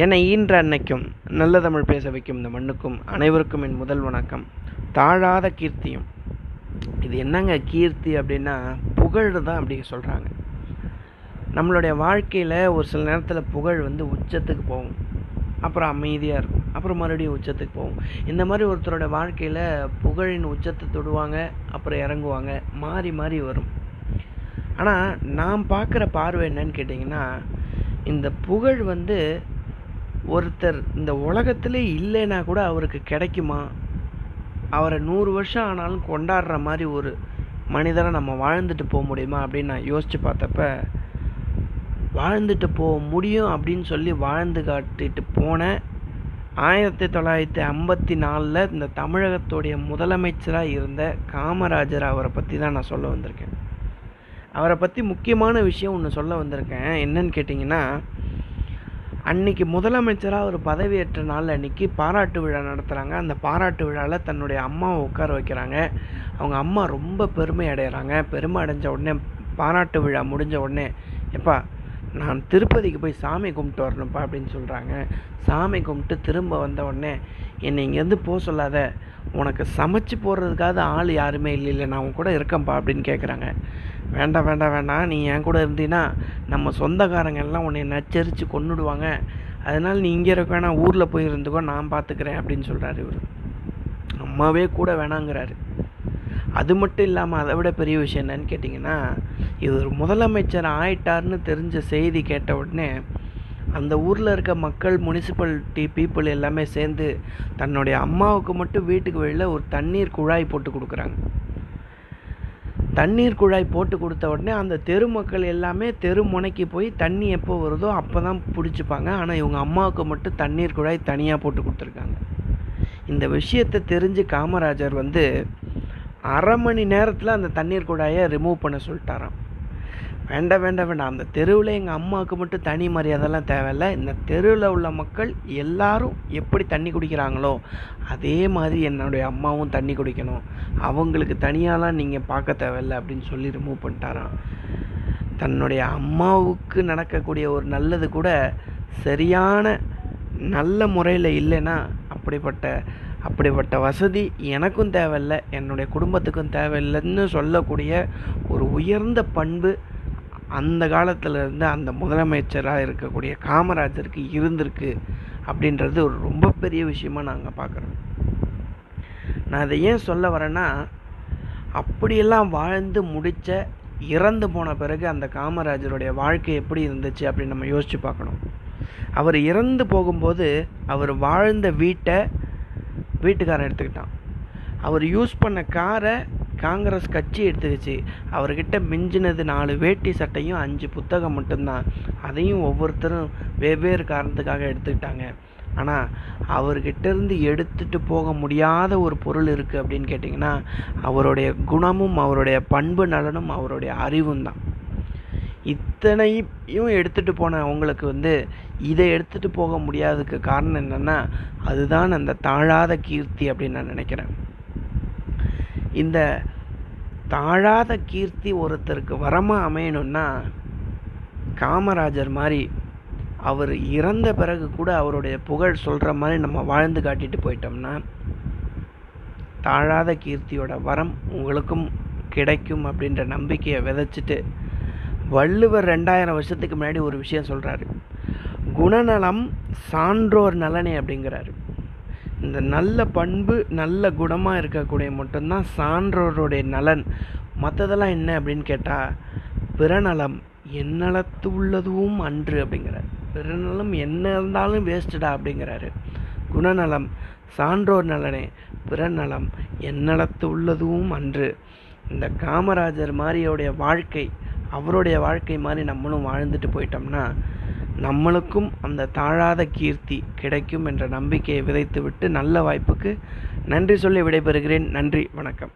என்னை ஈன்ற அன்னைக்கும் நல்ல தமிழ் பேச வைக்கும் இந்த மண்ணுக்கும் அனைவருக்கும் என் முதல் வணக்கம். தாழாத கீர்த்தியும். இது என்னங்க கீர்த்தி அப்படின்னா புகழ் தான் அப்படி சொல்கிறாங்க நம்மளுடைய வாழ்க்கையில் ஒரு சில நேரத்தில் புகழ் வந்து உச்சத்துக்கு போகும். அப்புறம் அமைதியாக இருக்கும். அப்புறம் மறுபடியும் உச்சத்துக்கு போகும். இந்த மாதிரி ஒருத்தரோட வாழ்க்கையில் புகழின் உச்சத்தை தொடுவாங்க அப்புறம் இறங்குவாங்க. மாறி மாறி வரும். ஆனால் நான் பார்க்குற பார்வை என்னன்னு கேட்டிங்கன்னா இந்த புகழ் வந்து ஒருத்தர் இந்த உலகத்திலே இல்லைன்னா கூட அவருக்கு கிடைக்குமா? அவரை நூறு வருஷம் ஆனாலும் கொண்டாடுற மாதிரி ஒரு மனிதரை நம்ம வாழ்ந்துட்டு போக முடியுமா அப்படின்னு நான் யோசித்து பார்த்தப்ப வாழ்ந்துட்டு போக முடியும் அப்படின்னு சொல்லி வாழ்ந்து காட்டிட்டு போன ஆயிரத்தி தொள்ளாயிரத்தி ஐம்பத்தி நாலில் இந்த தமிழகத்துடைய முதலமைச்சராக இருந்த காமராஜர் அவரை பற்றி தான் நான் சொல்ல வந்திருக்கேன். அவரை பற்றி முக்கியமான விஷயம் ஒன்று சொல்ல வந்திருக்கேன். என்னன்னு கேட்டிங்கன்னா அன்னைக்கு முதலமைச்சராக ஒரு பதவியேற்ற நாள் அன்னைக்கு பாராட்டு விழா நடத்துகிறாங்க அந்த பாராட்டு விழாவில் தன்னுடைய அம்மாவை உட்கார வைக்கிறாங்க. அவங்க அம்மா ரொம்ப பெருமை அடைகிறாங்க பெருமை அடைஞ்ச உடனே பாராட்டு விழா முடிஞ்ச உடனே எப்பா நான் திருப்பதிக்கு போய் சாமி கும்பிட்டு வரணும்ப்பா அப்படின்னு சொல்கிறாங்க சாமி கும்பிட்டு திரும்ப வந்த உடனே என்னை இங்கேருந்து போக சொல்லாத. உனக்கு சமைச்சு போடுறதுக்காக ஆள் யாருமே இல்லை இல்லை நான் உன் கூட இருக்கேன்ப்பா அப்படின்னு கேட்குறாங்க வேண்டாம் வேண்டாம் வேண்டாம். நீ என் கூட இருந்தீன்னா நம்ம சொந்தக்காரங்க எல்லாம் உன்னை நச்சரித்து கொண்டுடுவாங்க அதனால் நீ இங்கே இருக்க வேணாம் ஊரில் போய் இருந்துக்கோ நான் பார்த்துக்கிறேன் அப்படின்னு சொல்கிறாரு இவர். அம்மாவே கூட வேணாங்கிறாரு. அது மட்டும் இல்லாமல் அதை விட பெரிய விஷயம் என்னன்னு கேட்டிங்கன்னா இவர் முதலமைச்சர் ஆயிட்டார்னு தெரிஞ்ச செய்தி கேட்ட உடனே அந்த ஊரில் இருக்க மக்கள் முனிசிபாலிட்டி பீப்புள் எல்லாமே சேர்ந்து தன்னுடைய அம்மாவுக்கு மட்டும் வீட்டுக்கு வெளியில் ஒரு தண்ணீர் குழாய் போட்டு கொடுக்குறாங்க. தண்ணீர் குழாய் போட்டு கொடுத்த உடனே அந்த தெரு மக்கள் எல்லாமே தெரு முனைக்கு போய் தண்ணி எப்போ வருதோ அப்போ தான் பிடிச்சிப்பாங்க. ஆனால் இவங்க அம்மாவுக்கு மட்டும் தண்ணீர் குழாய் தனியாக போட்டு கொடுத்துருக்காங்க. இந்த விஷயத்தை தெரிஞ்சு காமராஜர் வந்து அரை மணி நேரத்தில் அந்த தண்ணீர் குழாயை ரிமூவ் பண்ண சொல்லிட்டாராம். வேண்டாம் வேண்டாம் வேண்டாம் அந்த தெருவில் எங்கள் அம்மாவுக்கு மட்டும் தனி மரியாதைலாம் தேவையில்ல. இந்த தெருவில் உள்ள மக்கள் எல்லாரும் எப்படி தண்ணி குடிக்கிறாங்களோ அதே மாதிரி என்னுடைய அம்மாவும் தண்ணி குடிக்கணும். அவங்களுக்கு தனியாலாம் நீங்கள் பார்க்க தேவையில்ல அப்படின்னு சொல்லி ரிமூவ் பண்ணிட்டாராம். தன்னுடைய அம்மாவுக்கு நடக்கக்கூடிய ஒரு நல்லது கூட சரியான நல்ல முறையில் இல்லைன்னா அப்படிப்பட்ட அப்படிப்பட்ட வசதி எனக்கும் தேவையில்லை என்னுடைய குடும்பத்துக்கும் தேவையில்லைன்னு சொல்லக்கூடிய ஒரு உயர்ந்த பண்பு அந்த காலத்தில் இருந்து அந்த முதலமைச்சராக இருக்கக்கூடிய காமராஜருக்கு இருந்திருக்கு அப்படின்றது ஒரு ரொம்ப பெரிய விஷயமா நாங்கள் பார்க்குறோம் நான் அதை ஏன் சொல்ல வரேன்னா அப்படியெல்லாம் வாழ்ந்து முடித்த இறந்து போன பிறகு அந்த காமராஜருடைய வாழ்க்கை எப்படி இருந்துச்சு அப்படின்னு நம்ம யோசித்து பார்க்கணும். அவர் இறந்து போகும்போது அவர் வாழ்ந்த வீட்டை வீட்டுக்காரன் எடுத்துக்கிட்டான். அவர் யூஸ் பண்ண காரை காங்கிரஸ் கட்சி எடுத்துக்கிச்சு. அவர்கிட்ட மிஞ்சினது நாலு வேட்டி சட்டையும் அஞ்சு புத்தகம் மட்டும்தான். அதையும் ஒவ்வொருத்தரும் வெவ்வேறு காரணத்துக்காக எடுத்துக்கிட்டாங்க. ஆனால் அவர்கிட்ட இருந்து எடுத்துட்டு போக முடியாத ஒரு பொருள் இருக்குது அப்படின்னு கேட்டிங்கன்னா அவருடைய குணமும் அவருடைய பண்பு நலனும் அவருடைய அறிவும் தான். இத்தனையும் எடுத்துகிட்டு போன அவங்களுக்கு வந்து இதை எடுத்துகிட்டு போக முடியாததுக்கு காரணம் என்னென்னா அதுதான் அந்த தாழாத கீர்த்தி அப்படின்னு நான் நினைக்கிறேன். இந்த தாழாத கீர்த்தி ஒருத்தருக்கு வரமாக அமையணும்னா காமராஜர் மாதிரி அவர் இறந்த பிறகு கூட அவருடைய புகழ் சொல்கிற மாதிரி நம்ம வாழ்ந்து காட்டிட்டு போயிட்டோம்னா தாழாத கீர்த்தியோட வரம் உங்களுக்கும் கிடைக்கும் அப்படின்ற நம்பிக்கையை விதைச்சிட்டு வள்ளுவர் ரெண்டாயிரம் வருஷத்துக்கு முன்னாடி ஒரு விஷயம் சொல்கிறாரு குணநலம் சான்றோர் நலனே அப்படிங்கிறாரு. இந்த நல்ல பண்பு நல்ல குணமாக இருக்கக்கூடிய மட்டும்தான் சான்றோருடைய நலன். மற்றதெல்லாம் என்ன அப்படின்னு கேட்டால் பிறநலம் என்னளத்து உள்ளதும் அன்று அப்படிங்கிறார். பிறநலம் என்ன இருந்தாலும் வேஸ்டடா அப்படிங்கிறாரு. குணநலம் சான்றோர் நலனே பிறநலம் என்னளத்து உள்ளதும் அன்று. இந்த காமராஜர் மாதிரியோடைய வாழ்க்கை அவருடைய வாழ்க்கை மாதிரி நம்மளும் வாழ்ந்துட்டு போயிட்டோம்னா நம்மளுக்கும் அந்த தாழாத கீர்த்தி கிடைக்கும் என்ற நம்பிக்கையை விதைத்துவிட்டு நல்ல வாய்ப்புக்கு நன்றி சொல்லி விடைபெறுகிறேன். நன்றி வணக்கம்.